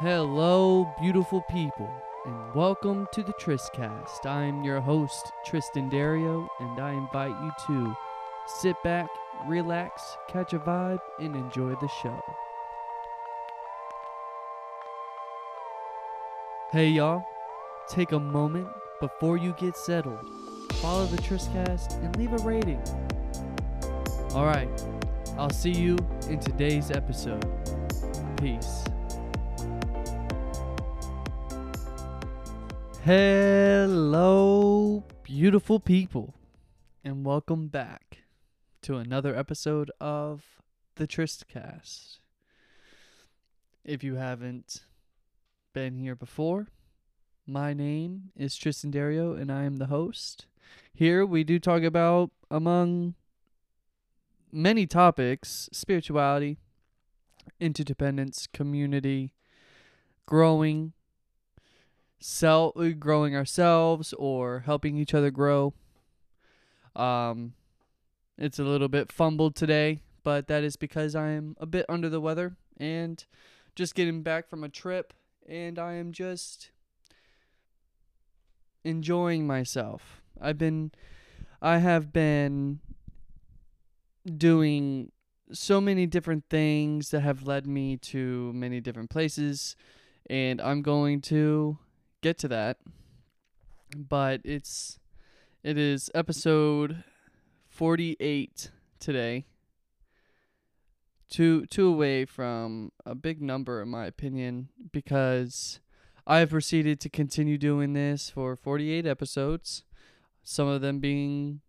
Hello, beautiful people, and welcome to the Tristcast. I'm your host, Triston Derieux, and I invite you to sit back, relax, catch a vibe, and enjoy the show. Hey, y'all, take a moment before you get settled. Follow the Tristcast and leave a rating. All right, I'll see you in today's episode. Peace. Hello, beautiful people, and welcome back to another episode of the Tristcast. If you haven't been here before, my name is Triston Derieux, and I am the host. Here we do talk about, among many topics, spirituality, interdependence, community, growing, self growing ourselves or helping each other grow. Um it's a little bit fumbled today, but that is because I am a bit under the weather and just getting back from a trip and I am just enjoying myself. I've been I have been doing so many different things that have led me to many different places and I'm going to get to that. But it's it is episode 48 today. Two two away from a big number in my opinion because I have proceeded to continue doing this for 48 episodes, some of them being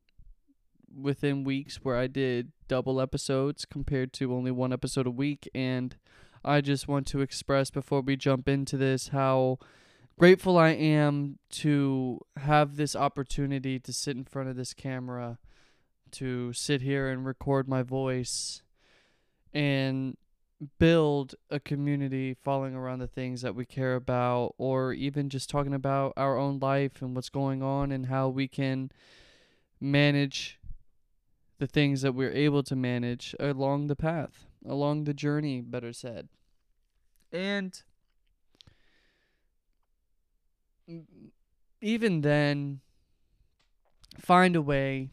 within weeks where I did double episodes compared to only one episode a week and I just want to express before we jump into this how grateful I am to have this opportunity to sit in front of this camera, to sit here and record my voice, and build a community following around the things that we care about, or even just talking about our own life and what's going on and how we can manage the things that we're able to manage along the path, along the journey, better said. And even then find a way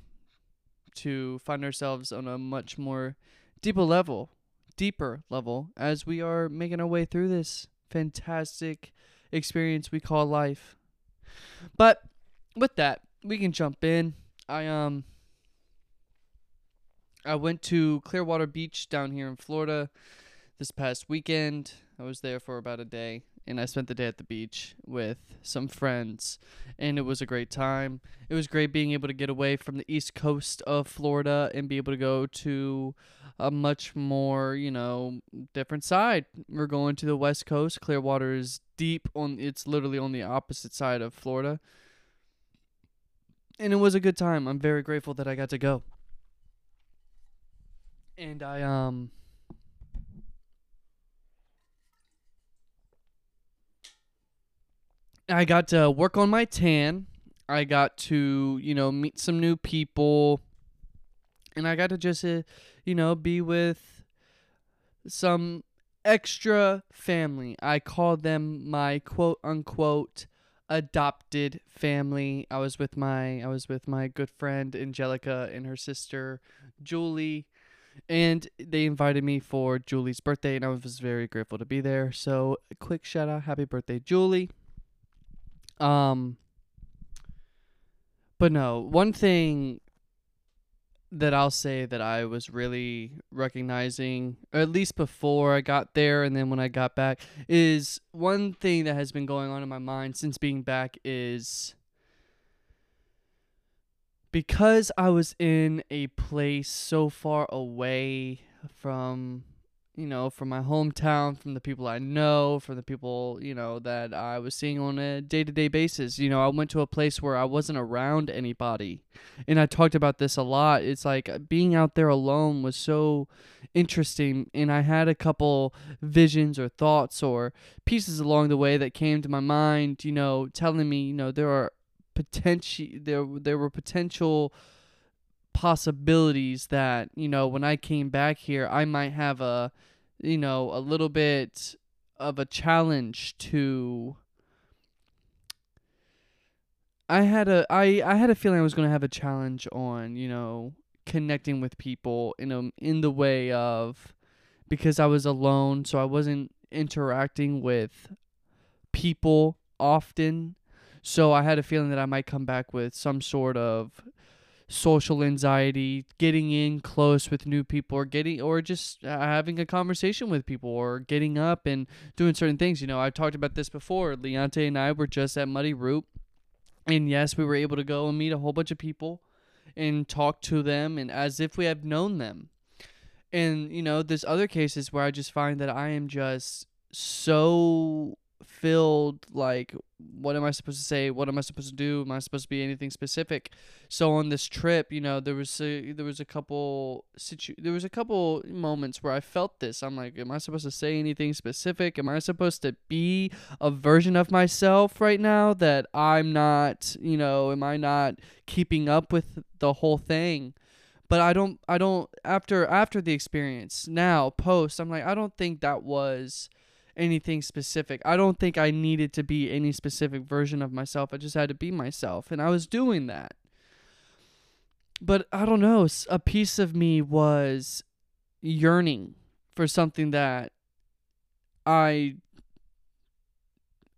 to find ourselves on a much more deeper level, deeper level as we are making our way through this fantastic experience we call life. But with that, we can jump in. I um I went to Clearwater Beach down here in Florida this past weekend. I was there for about a day and I spent the day at the beach with some friends, and it was a great time. It was great being able to get away from the east coast of Florida and be able to go to a much more, you know, different side. We're going to the west coast. Clearwater is deep on it's literally on the opposite side of Florida. And it was a good time. I'm very grateful that I got to go. And I um I got to work on my tan. I got to, you know, meet some new people. And I got to just, uh, you know, be with some extra family. I called them my quote unquote adopted family. I was with my I was with my good friend Angelica and her sister Julie and they invited me for Julie's birthday and I was very grateful to be there. So, quick shout out happy birthday Julie. Um, but no, one thing that I'll say that I was really recognizing, or at least before I got there and then when I got back, is one thing that has been going on in my mind since being back is because I was in a place so far away from you know, from my hometown, from the people I know, from the people, you know, that I was seeing on a day to day basis. You know, I went to a place where I wasn't around anybody. And I talked about this a lot. It's like uh, being out there alone was so interesting. And I had a couple visions or thoughts or pieces along the way that came to my mind, you know, telling me, you know, there are potential, there, there were potential possibilities that you know when I came back here I might have a you know a little bit of a challenge to I had a I I had a feeling I was going to have a challenge on, you know, connecting with people in a in the way of because I was alone, so I wasn't interacting with people often. So I had a feeling that I might come back with some sort of social anxiety, getting in close with new people, or getting, or just uh, having a conversation with people, or getting up and doing certain things. You know, I've talked about this before. Leonte and I were just at Muddy Root, and yes, we were able to go and meet a whole bunch of people and talk to them, and as if we have known them. And you know, there's other cases where I just find that I am just so filled like what am i supposed to say? What am i supposed to do? Am i supposed to be anything specific? So on this trip you know there was a there was a couple situ there was a couple moments where i felt this. I'm like am i supposed to say anything specific? Am i supposed to be a version of myself right now that i'm not you know am i not keeping up with the whole thing? But i don't i don't after after the experience now post i'm like i don't think that was anything specific. I don't think I needed to be any specific version of myself. I just had to be myself, and I was doing that. But I don't know, a piece of me was yearning for something that I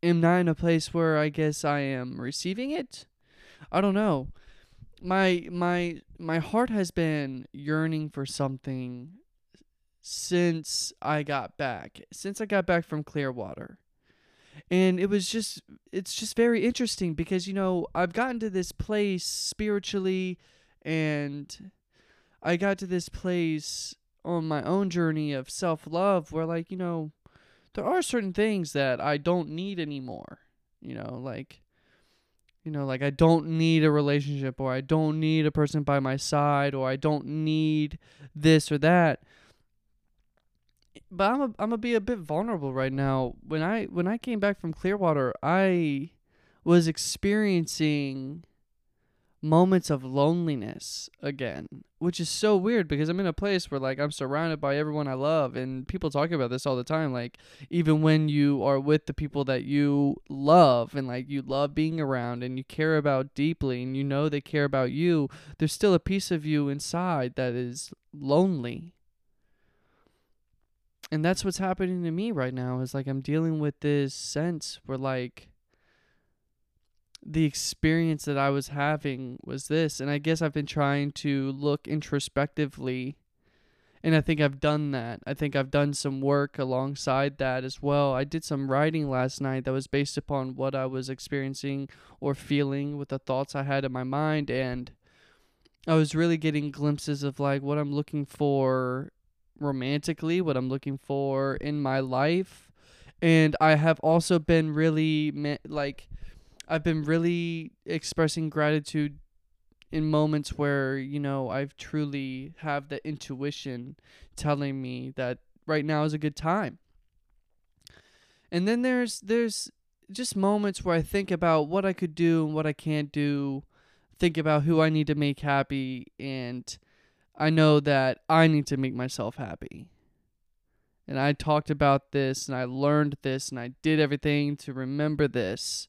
am not in a place where I guess I am receiving it. I don't know. My my my heart has been yearning for something since I got back, since I got back from Clearwater. And it was just, it's just very interesting because, you know, I've gotten to this place spiritually and I got to this place on my own journey of self love where, like, you know, there are certain things that I don't need anymore. You know, like, you know, like I don't need a relationship or I don't need a person by my side or I don't need this or that but I'm a, I'm gonna be a bit vulnerable right now. When I when I came back from Clearwater, I was experiencing moments of loneliness again, which is so weird because I'm in a place where like I'm surrounded by everyone I love and people talk about this all the time like even when you are with the people that you love and like you love being around and you care about deeply and you know they care about you, there's still a piece of you inside that is lonely and that's what's happening to me right now is like I'm dealing with this sense where like the experience that I was having was this and I guess I've been trying to look introspectively and I think I've done that. I think I've done some work alongside that as well. I did some writing last night that was based upon what I was experiencing or feeling with the thoughts I had in my mind and I was really getting glimpses of like what I'm looking for romantically, what I'm looking for in my life. And I have also been really like I've been really expressing gratitude in moments where, you know, I've truly have the intuition telling me that right now is a good time. And then there's there's just moments where I think about what I could do and what I can't do, think about who I need to make happy and I know that I need to make myself happy. And I talked about this and I learned this and I did everything to remember this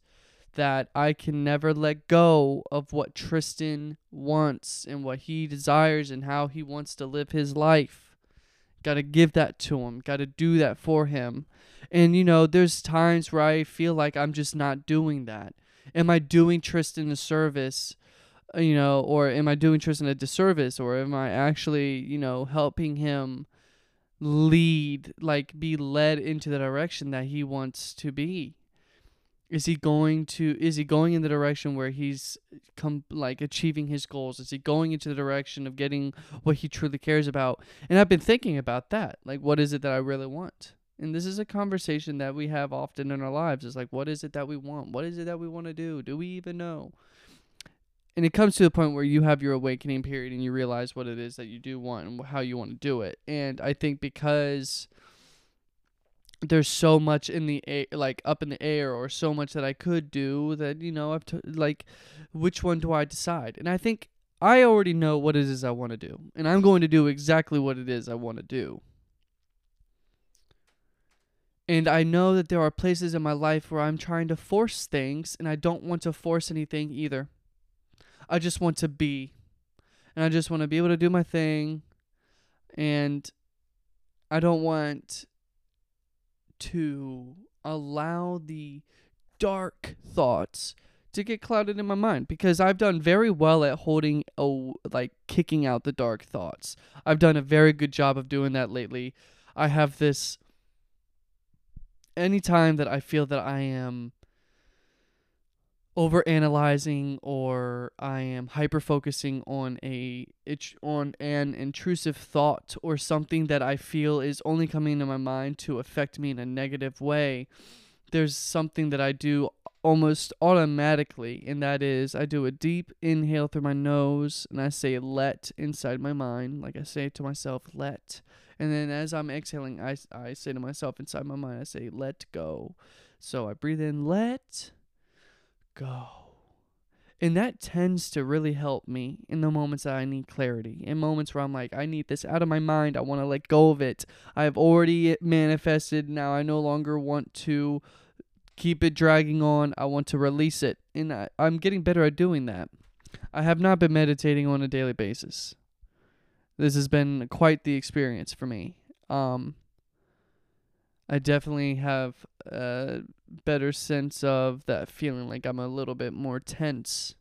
that I can never let go of what Triston wants and what he desires and how he wants to live his life. Got to give that to him, got to do that for him. And you know, there's times where I feel like I'm just not doing that. Am I doing Triston a service you know, or am I doing Triston a disservice, or am I actually, you know, helping him lead, like be led into the direction that he wants to be? Is he going to? Is he going in the direction where he's come like achieving his goals? Is he going into the direction of getting what he truly cares about? And I've been thinking about that. Like, what is it that I really want? And this is a conversation that we have often in our lives. Is like, what is it that we want? What is it that we want to do? Do we even know? And it comes to the point where you have your awakening period and you realize what it is that you do want and how you want to do it. And I think because there's so much in the air, like up in the air, or so much that I could do that you know I've t- like, which one do I decide? And I think I already know what it is I want to do, and I'm going to do exactly what it is I want to do. And I know that there are places in my life where I'm trying to force things, and I don't want to force anything either. I just want to be. And I just want to be able to do my thing. And I don't want to allow the dark thoughts to get clouded in my mind because I've done very well at holding a like kicking out the dark thoughts. I've done a very good job of doing that lately. I have this anytime that I feel that I am over analyzing or I am hyper focusing on a it's on an intrusive thought or something that I feel is only coming into my mind to affect me in a negative way, there's something that I do almost automatically, and that is I do a deep inhale through my nose and I say let inside my mind. Like I say to myself, let. And then as I'm exhaling, I, I say to myself inside my mind, I say, let go. So I breathe in, let go. And that tends to really help me in the moments that I need clarity. In moments where I'm like, I need this out of my mind. I want to let go of it. I've already manifested. Now I no longer want to keep it dragging on. I want to release it. And I, I'm getting better at doing that. I have not been meditating on a daily basis. This has been quite the experience for me. Um, I definitely have a better sense of that feeling like I'm a little bit more tense.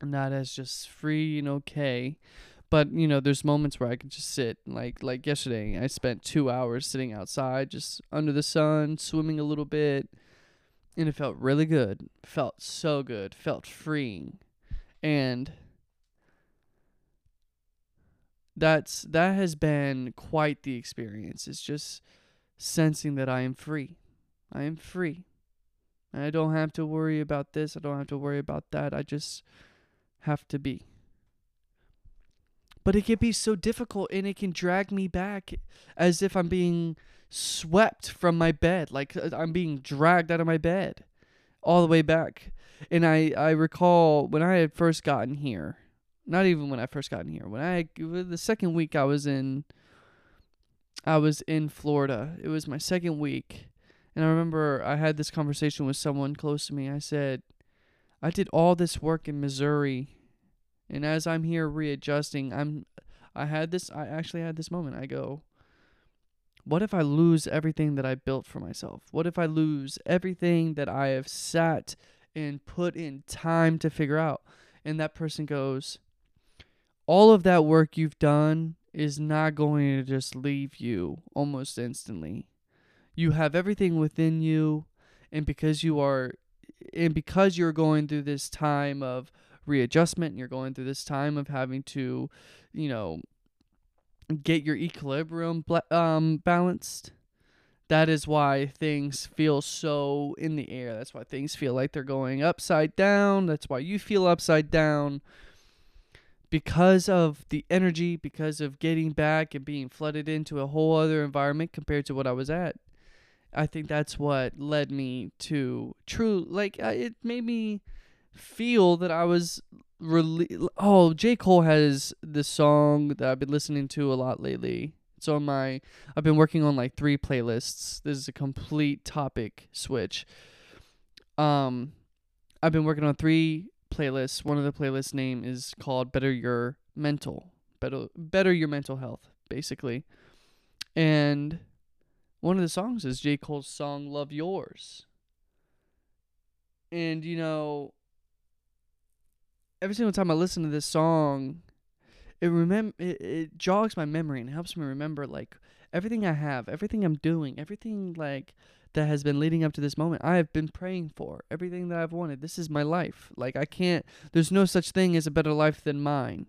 And as just free and okay. But, you know, there's moments where I can just sit like like yesterday I spent 2 hours sitting outside just under the sun, swimming a little bit, and it felt really good. Felt so good. Felt freeing. And that's that has been quite the experience. It's just sensing that I am free. I am free. I don't have to worry about this. I don't have to worry about that. I just have to be. But it can be so difficult and it can drag me back as if I'm being swept from my bed. Like uh, I'm being dragged out of my bed all the way back. And I, I recall when I had first gotten here, not even when I first got in here. When I the second week I was in I was in Florida. It was my second week. And I remember I had this conversation with someone close to me. I said, I did all this work in Missouri. And as I'm here readjusting, I'm I had this I actually had this moment. I go, what if I lose everything that I built for myself? What if I lose everything that I have sat and put in time to figure out? And that person goes, all of that work you've done is not going to just leave you almost instantly. You have everything within you, and because you are, and because you're going through this time of readjustment, and you're going through this time of having to, you know, get your equilibrium um, balanced. That is why things feel so in the air. That's why things feel like they're going upside down. That's why you feel upside down because of the energy, because of getting back and being flooded into a whole other environment compared to what I was at. I think that's what led me to true like uh, it made me feel that I was really oh J Cole has this song that I've been listening to a lot lately. It's on my I've been working on like three playlists. This is a complete topic switch. Um I've been working on three playlists. One of the playlists name is called Better Your Mental. Better Better Your Mental Health, basically. And one of the songs is J. Cole's song Love Yours. And you know, every single time I listen to this song, it remem it, it jogs my memory and helps me remember like everything I have, everything I'm doing, everything like that has been leading up to this moment. I have been praying for everything that I've wanted. This is my life. Like I can't there's no such thing as a better life than mine.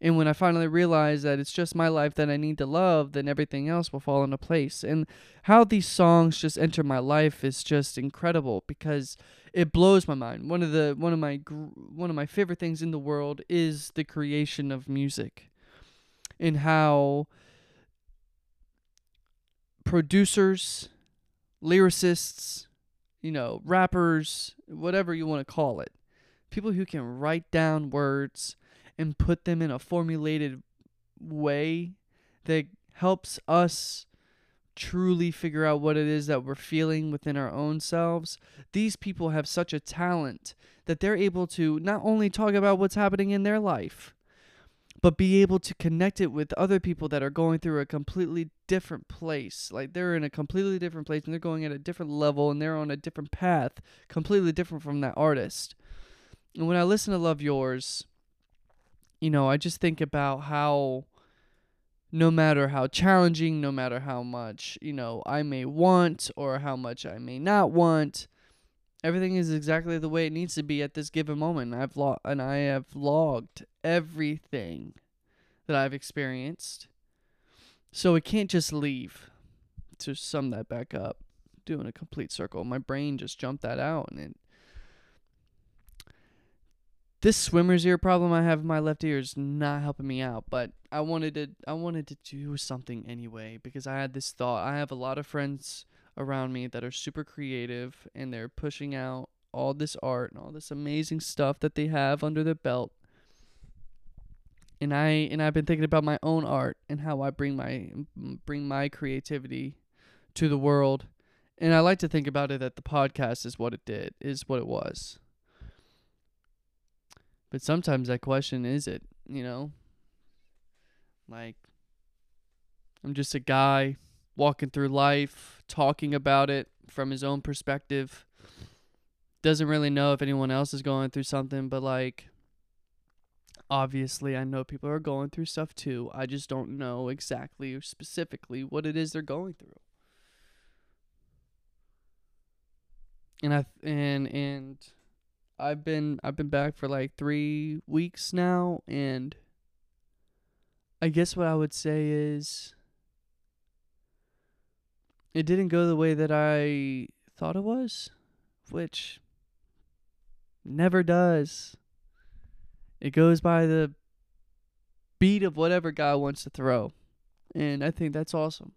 And when I finally realize that it's just my life that I need to love, then everything else will fall into place. And how these songs just enter my life is just incredible because it blows my mind. One of the one of my one of my favorite things in the world is the creation of music. And how producers lyricists, you know, rappers, whatever you want to call it. People who can write down words and put them in a formulated way that helps us truly figure out what it is that we're feeling within our own selves, these people have such a talent that they're able to not only talk about what's happening in their life, but be able to connect it with other people that are going through a completely different place. Like they're in a completely different place and they're going at a different level and they're on a different path, completely different from that artist. And when I listen to Love Yours, you know, I just think about how no matter how challenging, no matter how much, you know, I may want or how much I may not want, everything is exactly the way it needs to be at this given moment. I've lo- and I have logged everything that I've experienced. So it can't just leave. To sum that back up, doing a complete circle. My brain just jumped that out and it this swimmer's ear problem I have in my left ear is not helping me out, but I wanted to I wanted to do something anyway because I had this thought. I have a lot of friends around me that are super creative and they're pushing out all this art and all this amazing stuff that they have under their belt. And I and I've been thinking about my own art and how I bring my bring my creativity to the world. And I like to think about it that the podcast is what it did, is what it was. But sometimes that question is it, you know? Like, I'm just a guy walking through life, talking about it from his own perspective. Doesn't really know if anyone else is going through something, but like, obviously, I know people are going through stuff too. I just don't know exactly or specifically what it is they're going through. And I and and I've been I've been back for like 3 weeks now and I guess what I would say is it didn't go the way that I thought it was, which never does. It goes by the beat of whatever guy wants to throw. And I think that's awesome.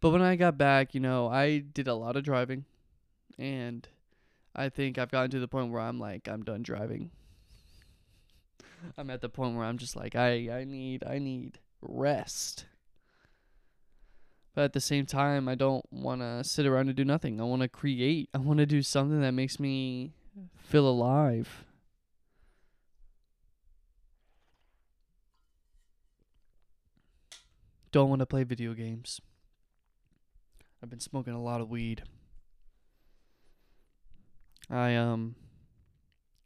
But when I got back, you know, I did a lot of driving and I think I've gotten to the point where I'm like, I'm done driving. I'm at the point where I'm just like, I, I need I need rest. But at the same time, I don't want to sit around and do nothing. I want to create. I want to do something that makes me feel alive. Don't want to play video games. I've been smoking a lot of weed. I um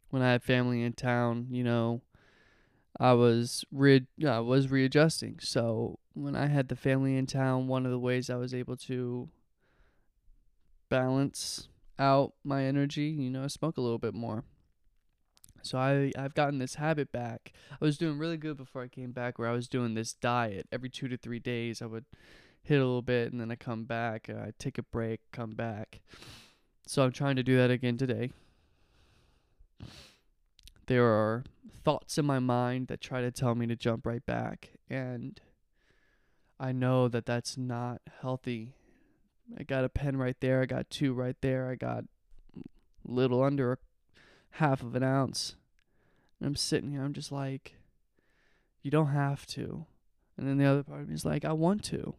when I had family in town, you know, I was re I was readjusting. So when I had the family in town, one of the ways I was able to balance out my energy, you know, smoke a little bit more. So I I've gotten this habit back. I was doing really good before I came back where I was doing this diet every 2 to 3 days. I would hit a little bit and then I come back, I take a break, come back. So I'm trying to do that again today. There are thoughts in my mind that try to tell me to jump right back. And I know that that's not healthy. I got a pen right there. I got two right there. I got little under a half of an ounce. And I'm sitting here. I'm just like, you don't have to. And then the other part of me is like, I want to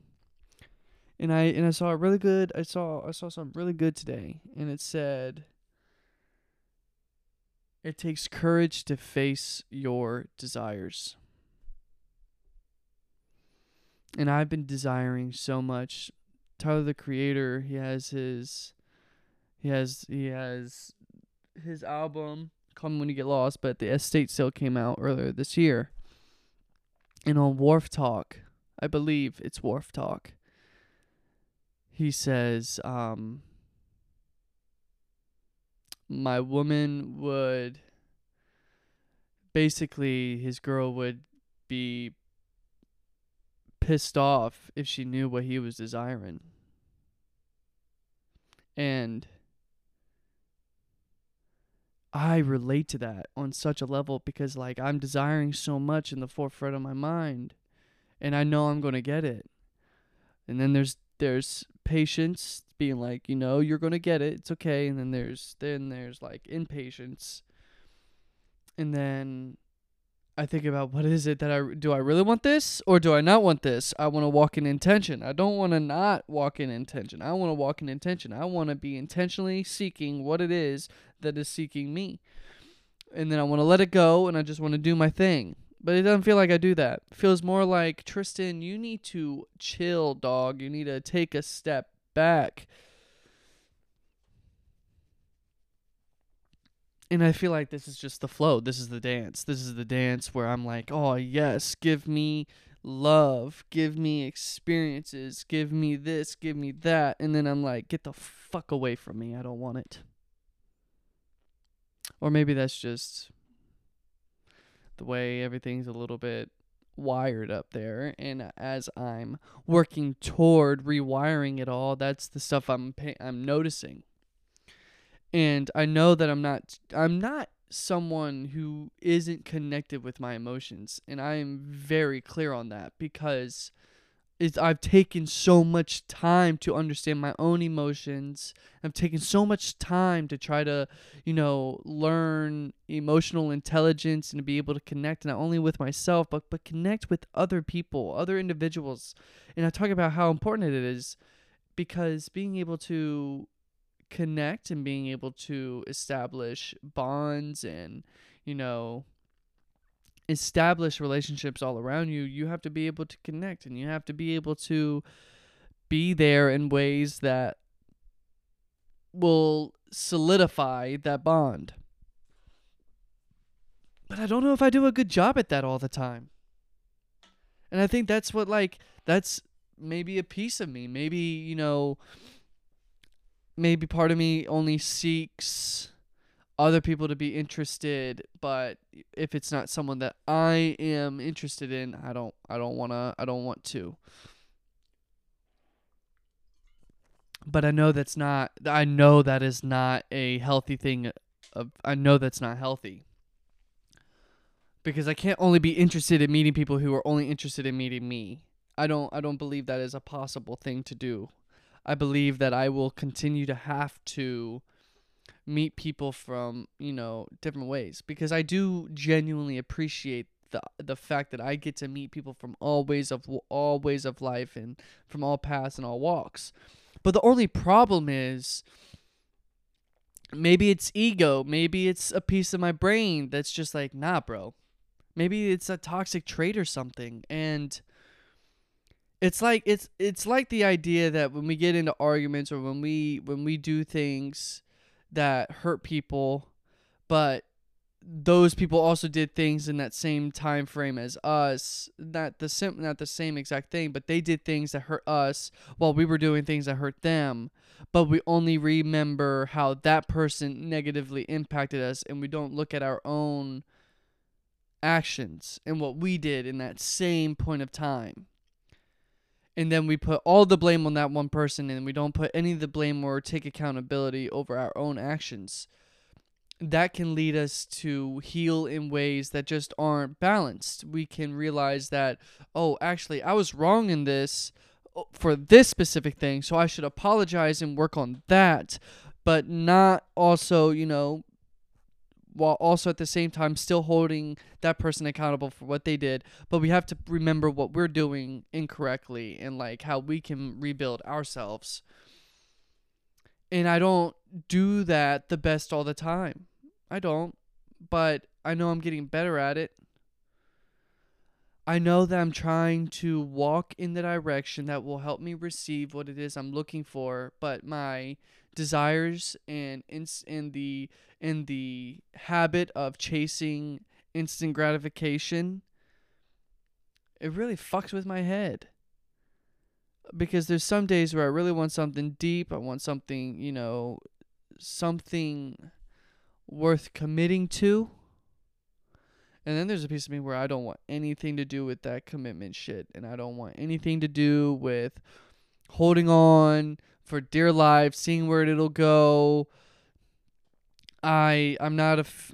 and I and I saw a really good I saw I saw something really good today and it said it takes courage to face your desires. And I've been desiring so much Tyler the creator, he has his he has he has his album Call Me If You Get Lost, but the estate sale came out earlier this year. And on Wharf Talk, I believe it's Wharf Talk he says, um, my woman would basically his girl would be pissed off if she knew what he was desiring. And I relate to that on such a level because like I'm desiring so much in the forefront of my mind and I know I'm going to get it. And then there's there's patience being like you know you're gonna get it it's okay and then there's then there's like impatience and then I think about what is it that I do I really want this or do I not want this? I want to walk in intention. I don't want to not walk in intention. I want to walk in intention. I want to be intentionally seeking what it is that is seeking me. And then I want to let it go and I just want to do my thing. But it doesn't feel like I do that. It feels more like Triston, you need to chill, dog. You need to take a step back. and I feel like this is just the flow. This is the dance. This is the dance where I'm like, oh, yes, give me love, give me experiences, give me this, give me that. And then I'm like, get the fuck away from me. I don't want it. Or maybe that's just the way everything's a little bit wired up there. And as I'm working toward rewiring it all that's the stuff I'm pay- I'm noticing. And I know that I'm not I'm not someone who isn't connected with my emotions. And I am very clear on that because it's I've taken so much time to understand my own emotions. I've taken so much time to try to, you know, learn emotional intelligence and to be able to connect not only with myself but but connect with other people, other individuals. And I talk about how important it is because being able to connect and being able to establish bonds and, you know, establish relationships all around you, you have to be able to connect and you have to be able to be there in ways that will solidify that bond. But I don't know if I do a good job at that all the time. And I think that's what, like, that's maybe a piece of me. Maybe, you know, maybe part of me only seeks other people to be interested but if it's not someone that I am interested in I don't I don't want to I don't want to but I know that's not I know that is not a healthy thing of I know that's not healthy because I can't only be interested in meeting people who are only interested in meeting me. I don't I don't believe that is a possible thing to do. I believe that I will continue to have to meet people from, you know, different ways because I do genuinely appreciate the the fact that I get to meet people from all ways of all ways of life and from all paths and all walks. But the only problem is maybe it's ego, maybe it's a piece of my brain that's just like, "Nah, bro." Maybe it's a toxic trait or something and it's like it's it's like the idea that when we get into arguments or when we when we do things that hurt people but those people also did things in that same time frame as us not the sim not the same exact thing but they did things that hurt us while we were doing things that hurt them. But we only remember how that person negatively impacted us and we don't look at our own actions and what we did in that same point of time and then we put all the blame on that one person and we don't put any of the blame or take accountability over our own actions. That can lead us to heal in ways that just aren't balanced. We can realize that oh actually i was wrong in this uh, for this specific thing so i should apologize and work on that. But not also you know while also at the same time still holding that person accountable for what they did. But we have to remember what we're doing incorrectly and like how we can rebuild ourselves. And I don't do that the best all the time. I don't. But I know I'm getting better at it. I know that I'm trying to walk in the direction that will help me receive what it is I'm looking for, but my desires and in, and the and the habit of chasing instant gratification it really fucks with my head because there's some days where I really want something deep, I want something, you know, something worth committing to. And then there's a piece of me where I don't want anything to do with that commitment shit and I don't want anything to do with holding on for dear life, seeing where it'll go. I I'm not a. F-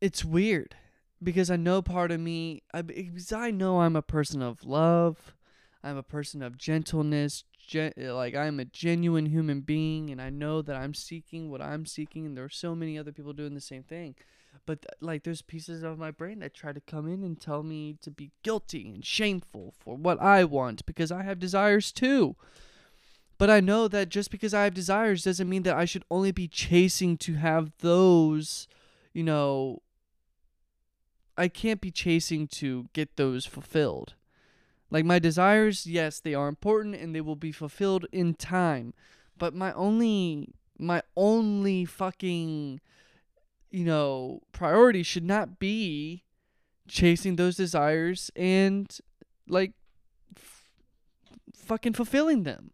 it's weird because I know part of me. I because I know I'm a person of love. I'm a person of gentleness. Gen- like I'm a genuine human being, and I know that I'm seeking what I'm seeking, and there are so many other people doing the same thing. But like there's pieces of my brain that try to come in and tell me to be guilty and shameful for what I want because I have desires too. But I know that just because I have desires doesn't mean that I should only be chasing to have those, you know, I can't be chasing to get those fulfilled. Like my desires, yes, they are important and they will be fulfilled in time. But my only my only fucking you know, priority should not be chasing those desires and like f- fucking fulfilling them.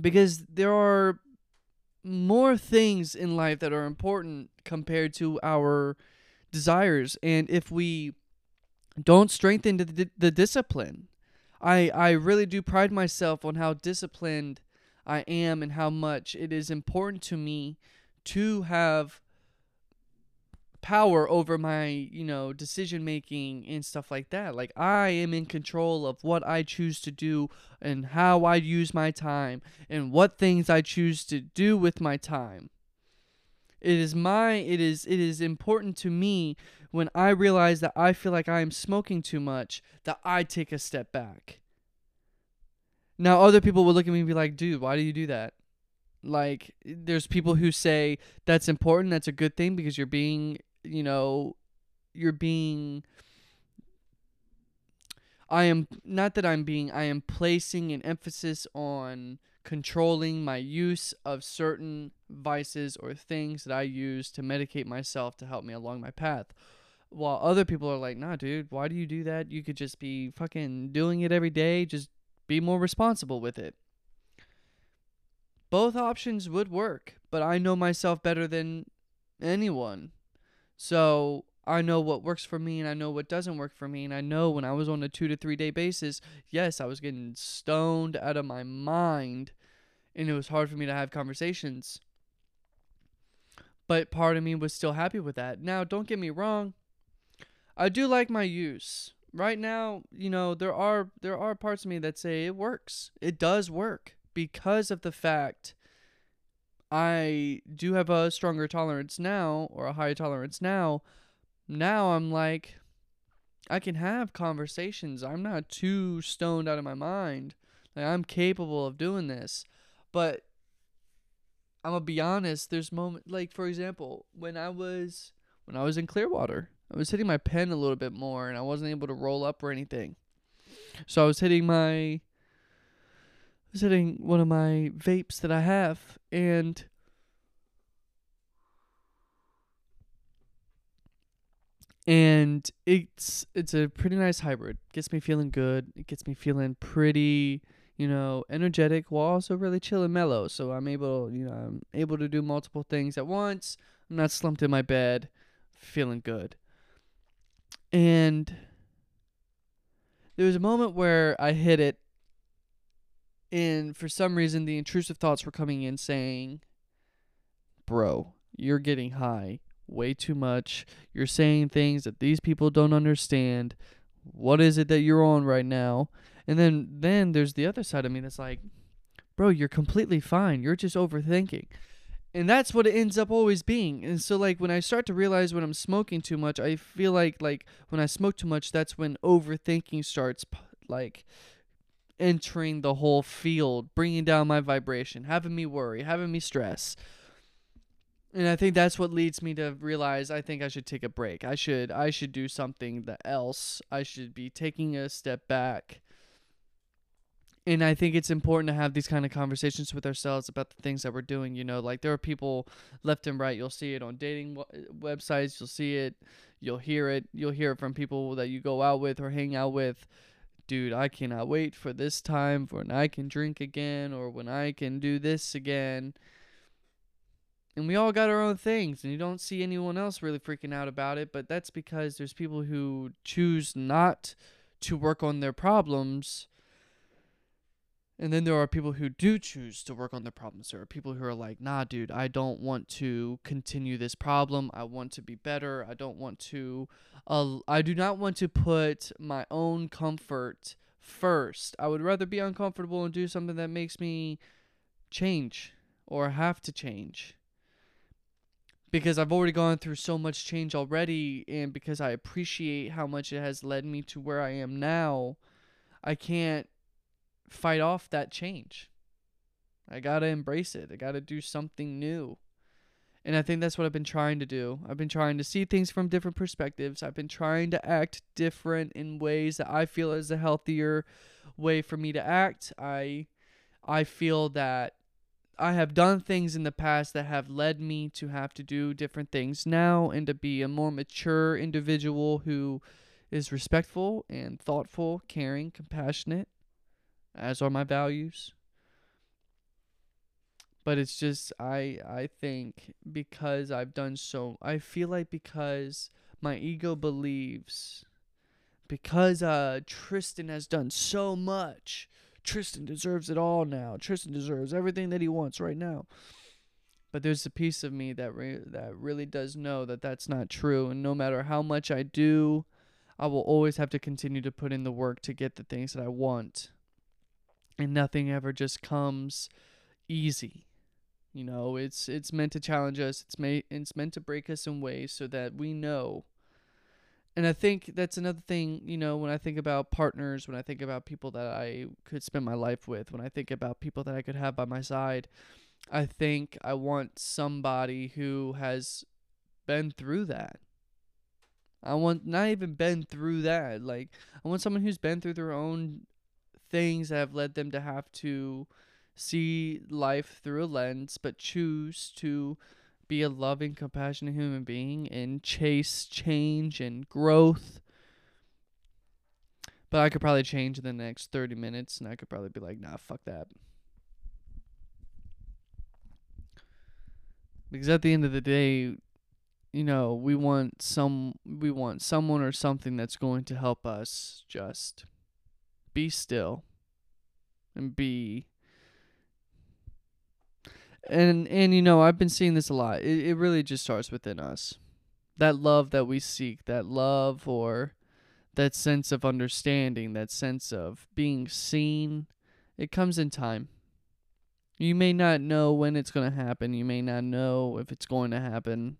Because there are more things in life that are important compared to our desires and if we don't strengthen the, the discipline I I really do pride myself on how disciplined I am and how much it is important to me to have power over my, you know, decision making and stuff like that. Like I am in control of what I choose to do and how I use my time and what things I choose to do with my time. It is my it is it is important to me when I realize that I feel like I am smoking too much that I take a step back. Now other people will look at me and be like, "Dude, why do you do that?" Like there's people who say that's important, that's a good thing because you're being, you know, you're being I am not that I'm being I am placing an emphasis on controlling my use of certain vices or things that I use to medicate myself to help me along my path. While other people are like, nah, dude, why do you do that? You could just be fucking doing it every day. Just be more responsible with it. Both options would work, but I know myself better than anyone. So I know what works for me and I know what doesn't work for me. And I know when I was on a two to three day basis, yes, I was getting stoned out of my mind and it was hard for me to have conversations. But part of me was still happy with that. Now, don't get me wrong. I do like my use. Right now, you know, there are there are parts of me that say it works. It does work because of the fact I do have a stronger tolerance now or a higher tolerance now now I'm like, I can have conversations. I'm not too stoned out of my mind. Like I'm capable of doing this. But I'm gonna be honest, there's moment like for example, when I was when I was in Clearwater, I was hitting my pen a little bit more and I wasn't able to roll up or anything. So I was hitting my I was hitting one of my vapes that I have and and it's it's a pretty nice hybrid. Gets me feeling good. It gets me feeling pretty, you know, energetic while also really chill and mellow. So I'm able, you know, I'm able to do multiple things at once. I'm not slumped in my bed, feeling good. And there was a moment where I hit it and for some reason the intrusive thoughts were coming in saying, "Bro, you're getting high way too much. You're saying things that these people don't understand. What is it that you're on right now? And then then there's the other side of me that's like, bro, you're completely fine. You're just overthinking. And that's what it ends up always being. And so like when I start to realize when I'm smoking too much, I feel like like when I smoke too much, that's when overthinking starts like entering the whole field, bringing down my vibration, having me worry, having me stress. And I think that's what leads me to realize I think I should take a break. I should I should do something else. I should be taking a step back. And I think it's important to have these kind of conversations with ourselves about the things that we're doing, you know, like there are people left and right. You'll see it on dating websites, you'll see it, you'll hear it, you'll hear it from people that you go out with or hang out with. Dude, I cannot wait for this time for when I can drink again or when I can do this again and we all got our own things and you don't see anyone else really freaking out about it but that's because there's people who choose not to work on their problems and then there are people who do choose to work on their problems. There are people who are like nah dude i don't want to continue this problem. I want to be better. I don't want to uh, i do not want to put my own comfort first. I would rather be uncomfortable and do something that makes me change or have to change. Because I've already gone through so much change already and because I appreciate how much it has led me to where I am now, I can't fight off that change. I got to embrace it. I got to do something new. And I think that's what I've been trying to do. I've been trying to see things from different perspectives. I've been trying to act different in ways that I feel is a healthier way for me to act. I I feel that I have done things in the past that have led me to have to do different things now and to be a more mature individual who is respectful and thoughtful, caring, compassionate, as are my values. But it's just I I think because I've done so I feel like because my ego believes because uh Triston has done so much Triston deserves it all now. Triston deserves everything that he wants right now. But there's a piece of me that re- that really does know that that's not true, and no matter how much I do, I will always have to continue to put in the work to get the things that I want. And nothing ever just comes easy. You know, it's it's meant to challenge us. It's made it's meant to break us in ways so that we know and I think that's another thing, you know, when I think about partners, when I think about people that I could spend my life with, when I think about people that I could have by my side, I think I want somebody who has been through that. I want not even been through that. Like I want someone who's been through their own things that have led them to have to see life through a lens, but choose to be a loving, compassionate human being and chase change and growth. But I could probably change in the next 30 minutes and I could probably be like, nah, fuck that. Because at the end of the day, you know, we want some we want someone or something that's going to help us just be still and be and and you know i've been seeing this a lot. It, it really just starts within us. That love that we seek that love or that sense of understanding that sense of being seen it comes in time. You may not know when it's going to happen. You may not know if it's going to happen.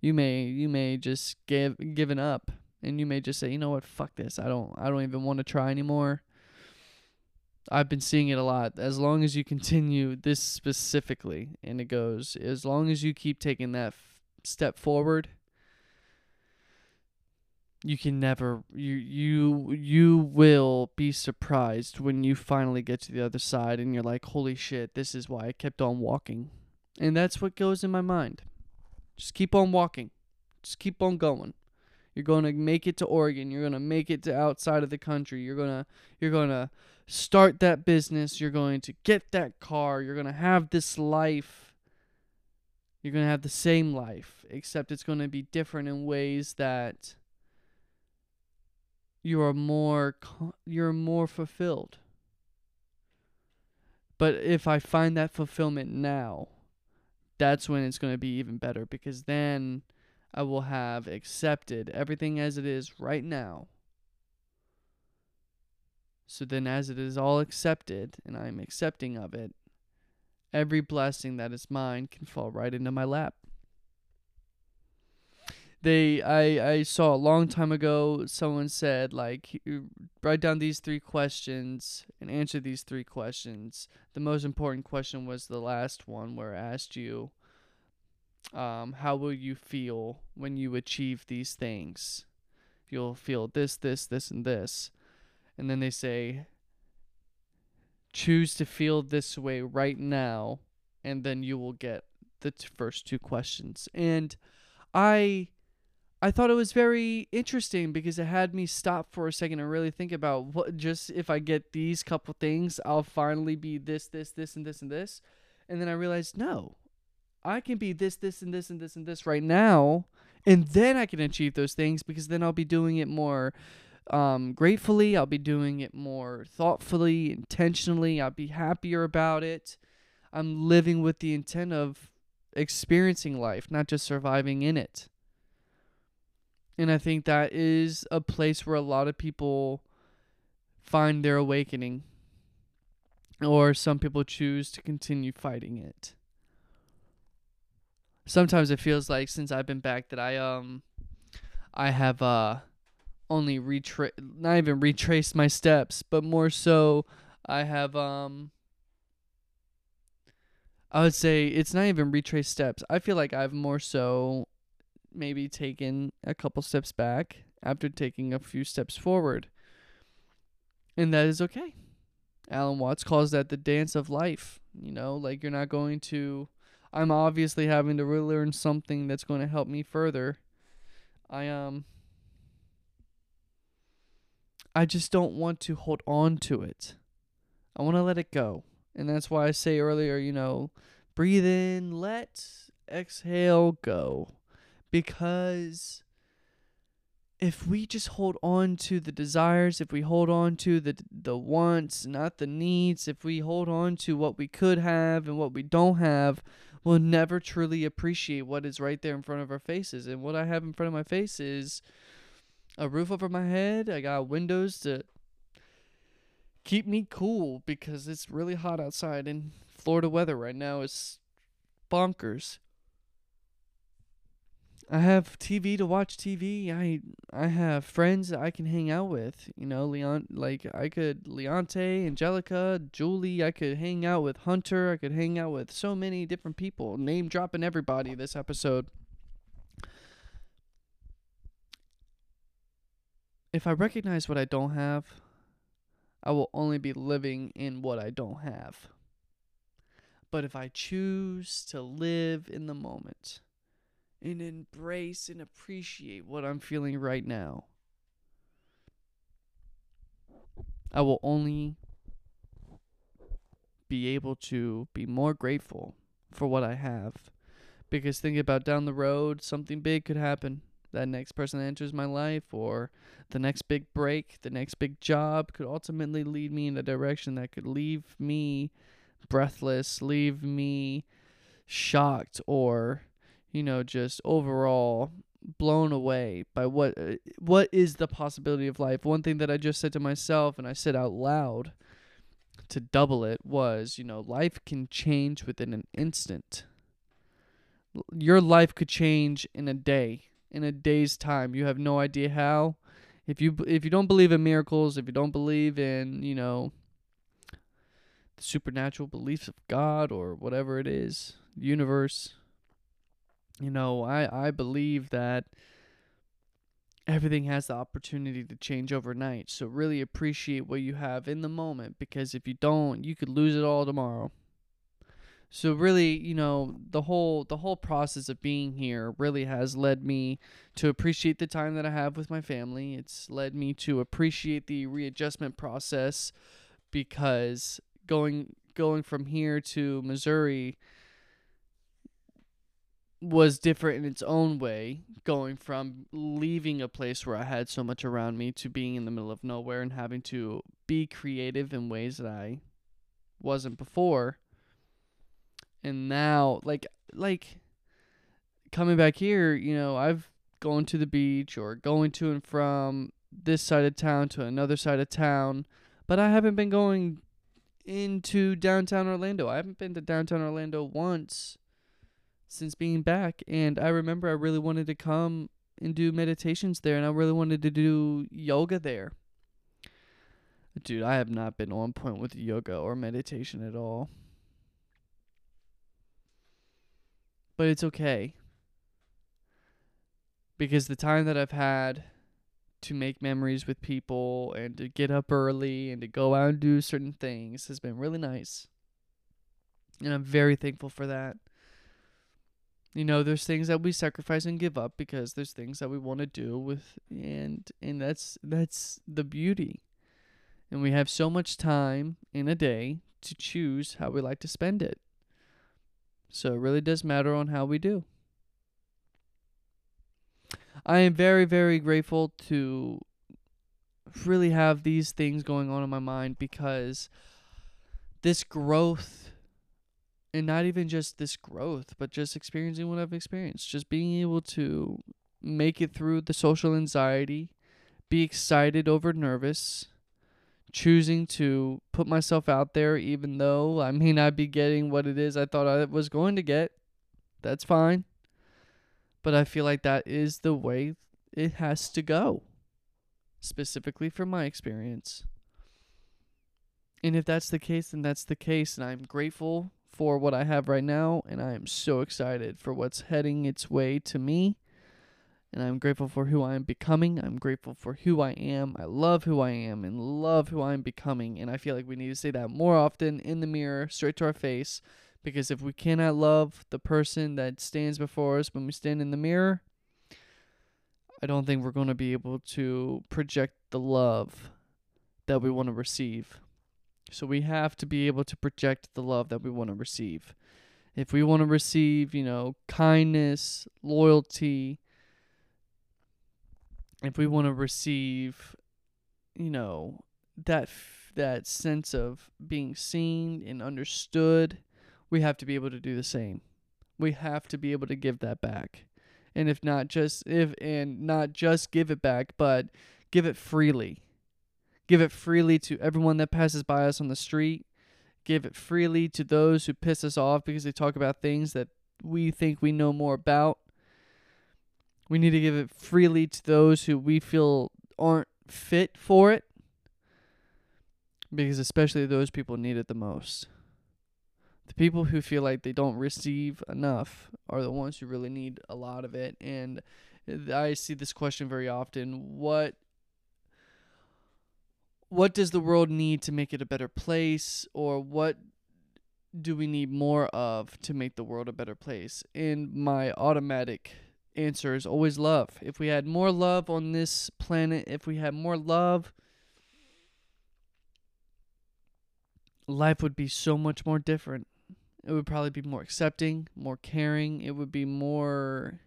You may you may just give given up and you may just say you know what? Fuck this. I don't i don't even want to try anymore I've been seeing it a lot. As long as you continue this specifically, and it goes, as long as you keep taking that f- step forward, you can never you you you will be surprised when you finally get to the other side and you're like, "Holy shit, this is why I kept on walking." And that's what goes in my mind. Just keep on walking. Just keep on going. You're going to make it to Oregon. You're going to make it to outside of the country. You're going to you're going to start that business. You're going to get that car. You're going to have this life. You're going to have the same life, except it's going to be different in ways that you are more you're more fulfilled. But if I find that fulfillment now, that's when it's going to be even better because then I will have accepted everything as it is right now. So then, as it is all accepted, and I am accepting of it, every blessing that is mine can fall right into my lap. They, I, I saw a long time ago. Someone said like, write down these three questions and answer these three questions. The most important question was the last one, where I asked you, um, how will you feel when you achieve these things? You'll feel this, this, this, and this. And then they say, choose to feel this way right now, and then you will get the t- first two questions. And I. I thought it was very interesting because it had me stop for a second and really think about what just if I get these couple things, I'll finally be this, this, this, and this, and this. And then I realized, no, I can be this, this, and this, and this, and this right now, and then I can achieve those things because then I'll be doing it more um, gratefully. I'll be doing it more thoughtfully, intentionally. I'll be happier about it. I'm living with the intent of experiencing life, not just surviving in it. And I think that is a place where a lot of people find their awakening, or some people choose to continue fighting it. sometimes it feels like since I've been back that I um I have uh only retrace not even retrace my steps, but more so I have um I would say it's not even retrace steps. I feel like I've more so maybe taken a couple steps back after taking a few steps forward. And that is okay. Alan Watts calls that the dance of life. You know, like you're not going to. I'm obviously having to relearn something that's going to help me further. I um. I just don't want to hold on to it. I want to let it go. And that's why I say earlier, you know, breathe in, let, exhale, go. Because if we just hold on to the desires, if we hold on to the the wants, not the needs, if we hold on to what we could have and what we don't have, we'll never truly appreciate what is right there in front of our faces. And what I have in front of my face is a roof over my head. I got windows to keep me cool because it's really hot outside and Florida weather right now is bonkers. I have TV to watch TV. I I have friends that I can hang out with. You know, Leon like I could Leonte, Angelica, Julie, I could hang out with Hunter, I could hang out with so many different people. Name dropping everybody this episode. If I recognize what I don't have, I will only be living in what I don't have. But if I choose to live in the moment, and embrace and appreciate what I'm feeling right now. I will only be able to be more grateful for what I have. Because think about down the road, something big could happen. That next person that enters my life, or the next big break, the next big job could ultimately lead me in a direction that could leave me breathless, leave me shocked, or you know, just overall blown away by what uh, what is the possibility of life. One thing that I just said to myself and I said out loud to double it was, you know, life can change within an instant. Your life could change in a day, in a day's time. You have no idea how. If you if you don't believe in miracles, if you don't believe in, you know, the supernatural beliefs of God or whatever it is, universe, you know, I, I believe that everything has the opportunity to change overnight. So really appreciate what you have in the moment because if you don't, you could lose it all tomorrow. So really, you know, the whole the whole process of being here really has led me to appreciate the time that I have with my family. It's led me to appreciate the readjustment process because going going from here to Missouri was different in its own way, going from leaving a place where I had so much around me to being in the middle of nowhere and having to be creative in ways that I wasn't before. And now like like coming back here, you know, I've gone to the beach or going to and from this side of town to another side of town, but I haven't been going into downtown Orlando. I haven't been to downtown Orlando once since being back and I remember I really wanted to come and do meditations there and I really wanted to do yoga there. Dude, I have not been on point with yoga or meditation at all. But it's okay. Because the time that I've had to make memories with people and to get up early and to go out and do certain things has been really nice. And I'm very thankful for that. You know, there's things that we sacrifice and give up because there's things that we want to do with and and that's that's the beauty. And we have so much time in a day to choose how we like to spend it. So it really does matter on how we do. I am very, very grateful to really have these things going on in my mind because this growth and not even just this growth, but just experiencing what I've experienced. Just being able to make it through the social anxiety, be excited over nervous, choosing to put myself out there even though I may not be getting what it is I thought I was going to get. That's fine. But I feel like that is the way it has to go, specifically from my experience. And if that's the case, then that's the case. And I'm grateful for what I have right now. And I am so excited for what's heading its way to me. And I'm grateful for who I am becoming. I'm grateful for who I am. I love who I am and love who I'm becoming. And I feel like we need to say that more often in the mirror, straight to our face. Because if we cannot love the person that stands before us when we stand in the mirror, I don't think we're going to be able to project the love that we want to receive. So we have to be able to project the love that we want to receive. If we want to receive, you know, kindness, loyalty, if we want to receive, you know, that f- that sense of being seen and understood, we have to be able to do the same. We have to be able to give that back. And if not just if and not just give it back, but give it freely. Give it freely to everyone that passes by us on the street. Give it freely to those who piss us off because they talk about things that we think we know more about. We need to give it freely to those who we feel aren't fit for it because especially those people need it the most. The people who feel like they don't receive enough are the ones who really need a lot of it and I see this question very often. What what does the world need to make it a better place or what do we need more of to make the world a better place? And my automatic answer is always love. If we had more love on this planet, if we had more love, life would be so much more different. It would probably be more accepting, more caring. It would be more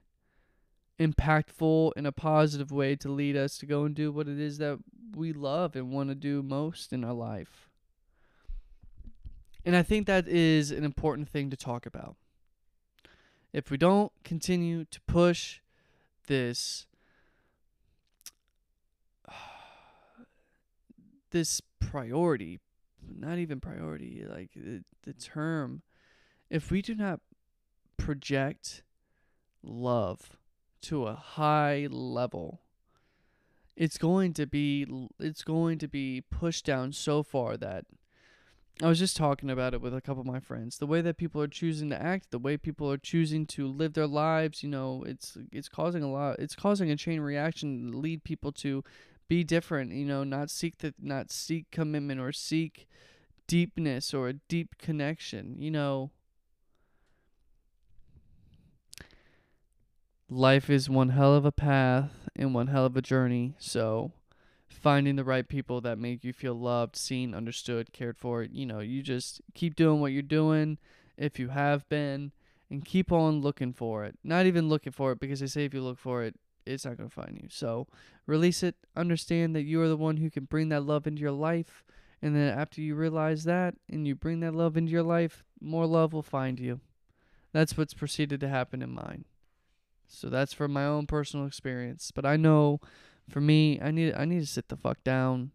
impactful in a positive way to lead us to go and do what it is that we love and want to do most in our life. And I think that is an important thing to talk about. If we don't continue to push this this priority, not even priority, like the, the term, if we do not project love to a high level, it's going to be it's going to be pushed down so far that I was just talking about it with a couple of my friends. The way that people are choosing to act, the way people are choosing to live their lives, you know, it's it's causing a lot. It's causing a chain reaction to lead people to be different, you know, not seek the not seek commitment or seek deepness or a deep connection, you know. Life is one hell of a path and one hell of a journey, so finding the right people that make you feel loved, seen, understood, cared for. You know, you just keep doing what you're doing if you have been and keep on looking for it. Not even looking for it because they say if you look for it, it's not going to find you. So release it. Understand that you are the one who can bring that love into your life. And then after you realize that and you bring that love into your life, more love will find you. That's what's proceeded to happen in mine. So that's from my own personal experience. But I know for me, I need I need to sit the fuck down.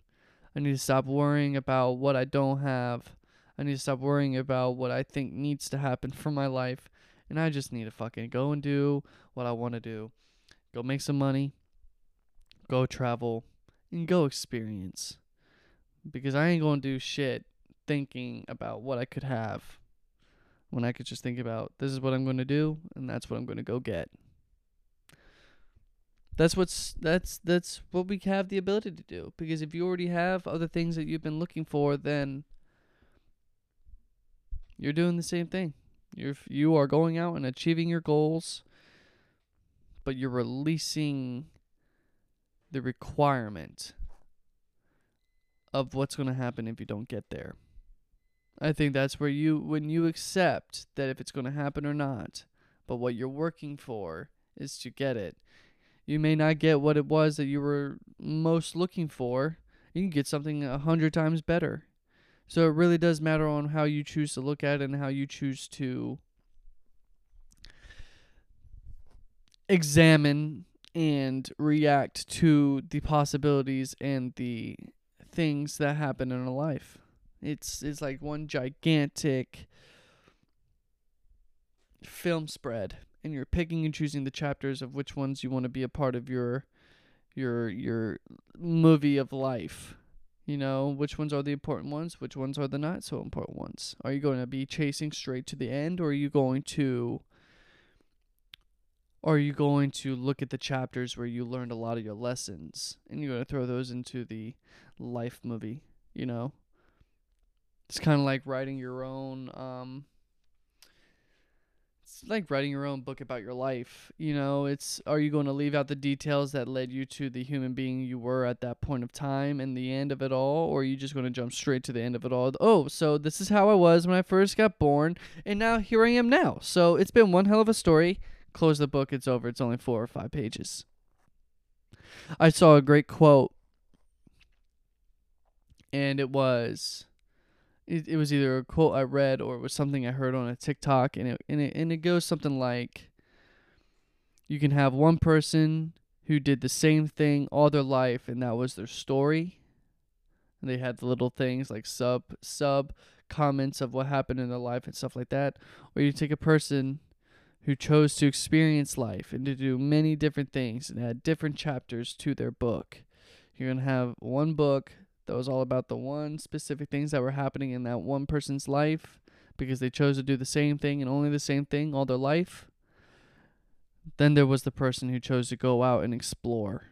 I need to stop worrying about what I don't have. I need to stop worrying about what I think needs to happen for my life. And I just need to fucking go and do what I want to do. Go make some money. Go travel. And go experience. Because I ain't going to do shit thinking about what I could have when I could just think about this is what I'm going to do and that's what I'm going to go get. That's what's that's that's what we have the ability to do because if you already have other things that you've been looking for then you're doing the same thing. You're you are going out and achieving your goals but you're releasing the requirement of what's going to happen if you don't get there. I think that's where you when you accept that if it's going to happen or not, but what you're working for is to get it you may not get what it was that you were most looking for. You can get something a hundred times better. So it really does matter on how you choose to look at it and how you choose to examine and react to the possibilities and the things that happen in a life. It's it's like one gigantic film spread and you're picking and choosing the chapters of which ones you want to be a part of your your your movie of life. You know, which ones are the important ones, which ones are the not so important ones. Are you going to be chasing straight to the end or are you going to are you going to look at the chapters where you learned a lot of your lessons and you're going to throw those into the life movie, you know? It's kind of like writing your own um like writing your own book about your life. You know, it's are you going to leave out the details that led you to the human being you were at that point of time and the end of it all, or are you just going to jump straight to the end of it all? Oh, so this is how I was when I first got born, and now here I am now. So it's been one hell of a story. Close the book, it's over. It's only four or five pages. I saw a great quote, and it was it, it was either a quote I read or it was something I heard on a TikTok and it and it and it goes something like you can have one person who did the same thing all their life and that was their story. And they had the little things like sub sub comments of what happened in their life and stuff like that. Or you take a person who chose to experience life and to do many different things and add different chapters to their book. You're going to have one book that was all about the one specific things that were happening in that one person's life because they chose to do the same thing and only the same thing all their life. Then there was the person who chose to go out and explore.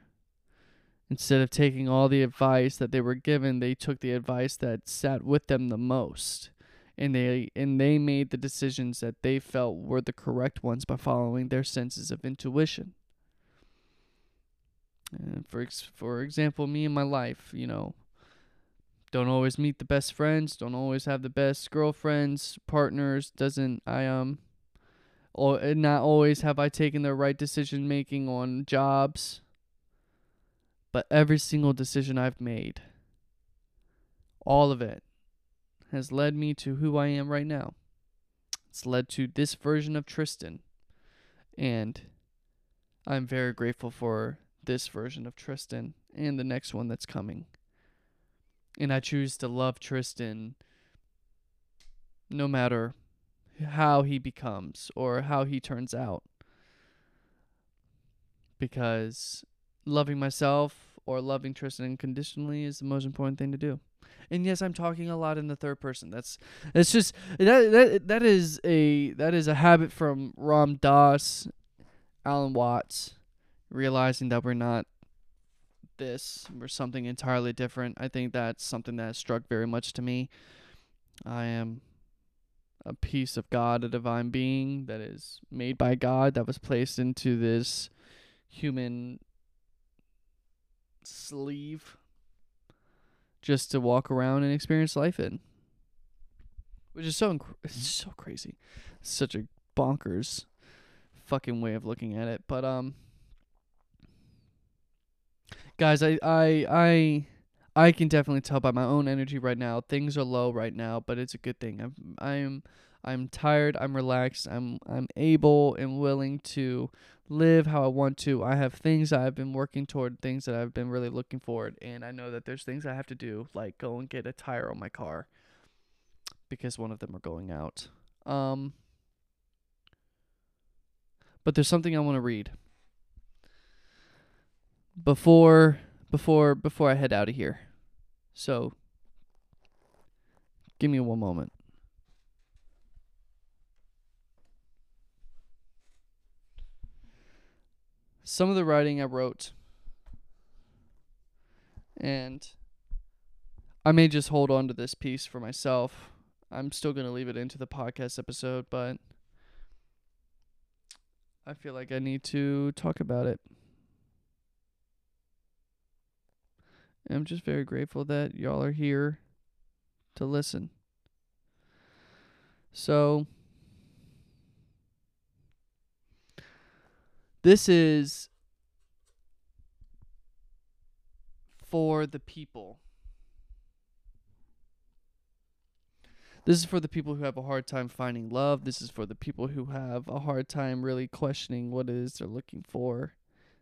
Instead of taking all the advice that they were given, they took the advice that sat with them the most. And they and they made the decisions that they felt were the correct ones by following their senses of intuition. And for ex- for example, me in my life, you know, don't always meet the best friends, don't always have the best girlfriends, partners, doesn't I um or not always have I taken the right decision making on jobs. But every single decision I've made, all of it, has led me to who I am right now. It's led to this version of Triston. And I'm very grateful for this version of Triston and the next one that's coming and I choose to love Triston no matter how he becomes or how he turns out. Because loving myself or loving Triston unconditionally is the most important thing to do. And yes, I'm talking a lot in the third person. That's that's just that that that is a that is a habit from Ram Dass, Alan Watts, realizing that we're not this or something entirely different. I think that's something that struck very much to me. I am a piece of God, a divine being that is made by God that was placed into this human sleeve just to walk around and experience life in. Which is so inc- it's so crazy. Such a bonkers fucking way of looking at it, but um guys, I I I I can definitely tell by my own energy right now. Things are low right now, but it's a good thing. I'm I'm I'm tired. I'm relaxed. I'm I'm able and willing to live how I want to. I have things I've been working toward, things that I've been really looking forward, and I know that there's things I have to do, like go and get a tire on my car because one of them are going out. Um but there's something I want to read before before before I head out of here. So give me one moment. Some of the writing I wrote and I may just hold on to this piece for myself. I'm still going to leave it into the podcast episode, but I feel like I need to talk about it. I'm just very grateful that y'all are here to listen. So, this is for the people. This is for the people who have a hard time finding love. This is for the people who have a hard time really questioning what it is they're looking for.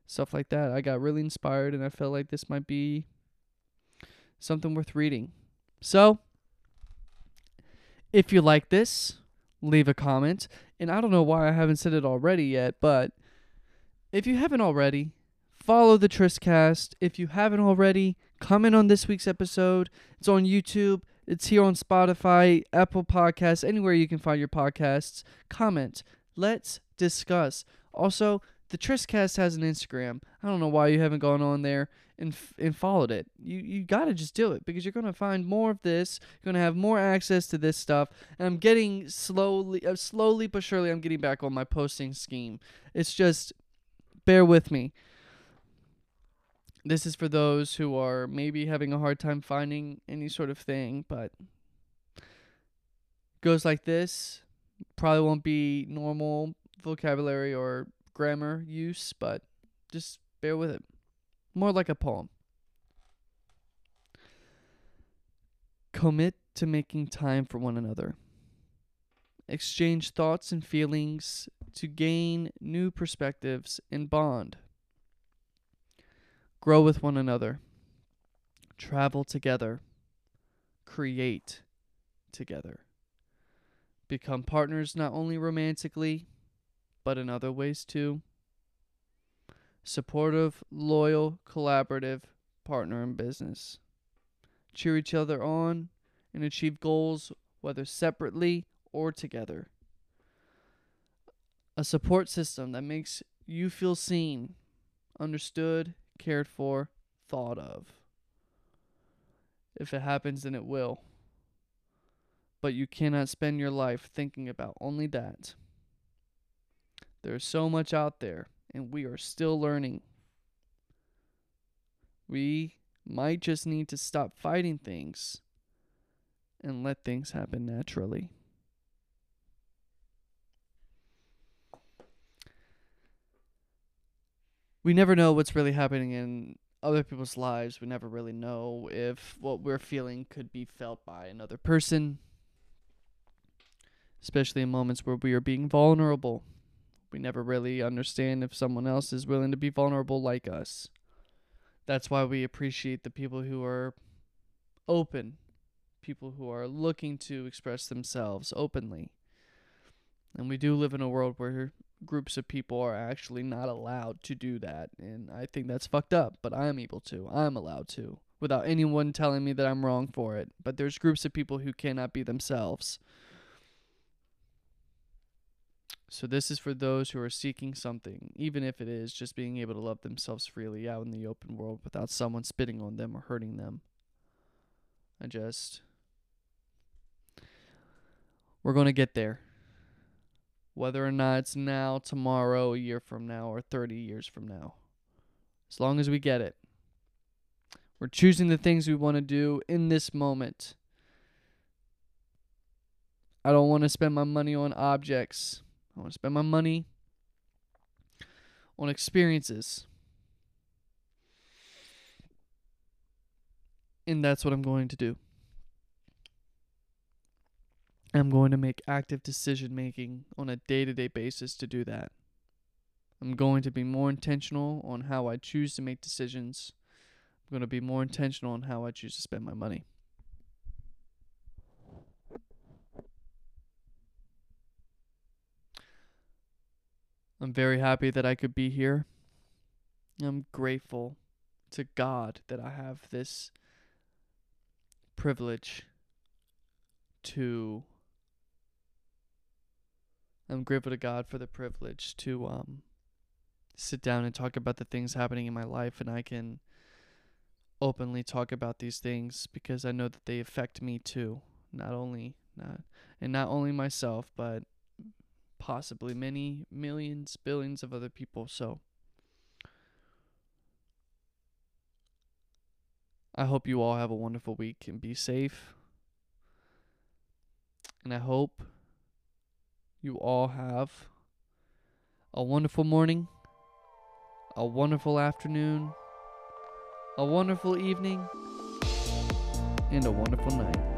Stuff like that. I got really inspired and I felt like this might be something worth reading. So, if you like this, leave a comment. And I don't know why I haven't said it already yet, but if you haven't already, follow the Tristcast. If you haven't already, comment on this week's episode. It's on YouTube. It's here on Spotify, Apple Podcasts, anywhere you can find your podcasts. Comment. Let's discuss. Also, the Tristcast has an Instagram. I don't know why you haven't gone on there and f- and followed it. You you gotta just do it because you're gonna find more of this. You're gonna have more access to this stuff. And I'm getting slowly, uh, slowly but surely, I'm getting back on my posting scheme. It's just bear with me. This is for those who are maybe having a hard time finding any sort of thing, but goes like this. Probably won't be normal vocabulary or grammar use, but just bear with it. More like a poem. Commit to making time for one another. Exchange thoughts and feelings to gain new perspectives and bond. Grow with one another. Travel together. Create together. Become partners not only romantically, but in other ways too. Supportive, loyal, collaborative partner in business. Cheer each other on and achieve goals whether separately or together. A support system that makes you feel seen, understood, cared for, thought of. If it happens, then it will. But you cannot spend your life thinking about only that. There's so much out there, and we are still learning. We might just need to stop fighting things and let things happen naturally. We never know what's really happening in other people's lives. We never really know if what we're feeling could be felt by another person, especially in moments where we are being vulnerable. We never really understand if someone else is willing to be vulnerable like us. That's why we appreciate the people who are open, people who are looking to express themselves openly. And we do live in a world where groups of people are actually not allowed to do that. And I think that's fucked up, but I'm able to. I'm allowed to without anyone telling me that I'm wrong for it. But there's groups of people who cannot be themselves. So this is for those who are seeking something, even if it is just being able to love themselves freely out in the open world without someone spitting on them or hurting them. I just we're going to get there. Whether or not it's now, tomorrow, a year from now, or 30 years from now. As long as we get it. We're choosing the things we want to do in this moment. I don't want to spend my money on objects. I want to spend my money on experiences. And that's what I'm going to do. I'm going to make active decision making on a day to day basis to do that. I'm going to be more intentional on how I choose to make decisions. I'm going to be more intentional on how I choose to spend my money. I'm very happy that I could be here. I'm grateful to God that I have this privilege to I'm grateful to God for the privilege to um sit down and talk about the things happening in my life and I can openly talk about these things because I know that they affect me too. Not only not and not only myself, but possibly many millions, billions of other people. So I hope you all have a wonderful week and be safe. And I hope you all have a wonderful morning, a wonderful afternoon, a wonderful evening, and a wonderful night.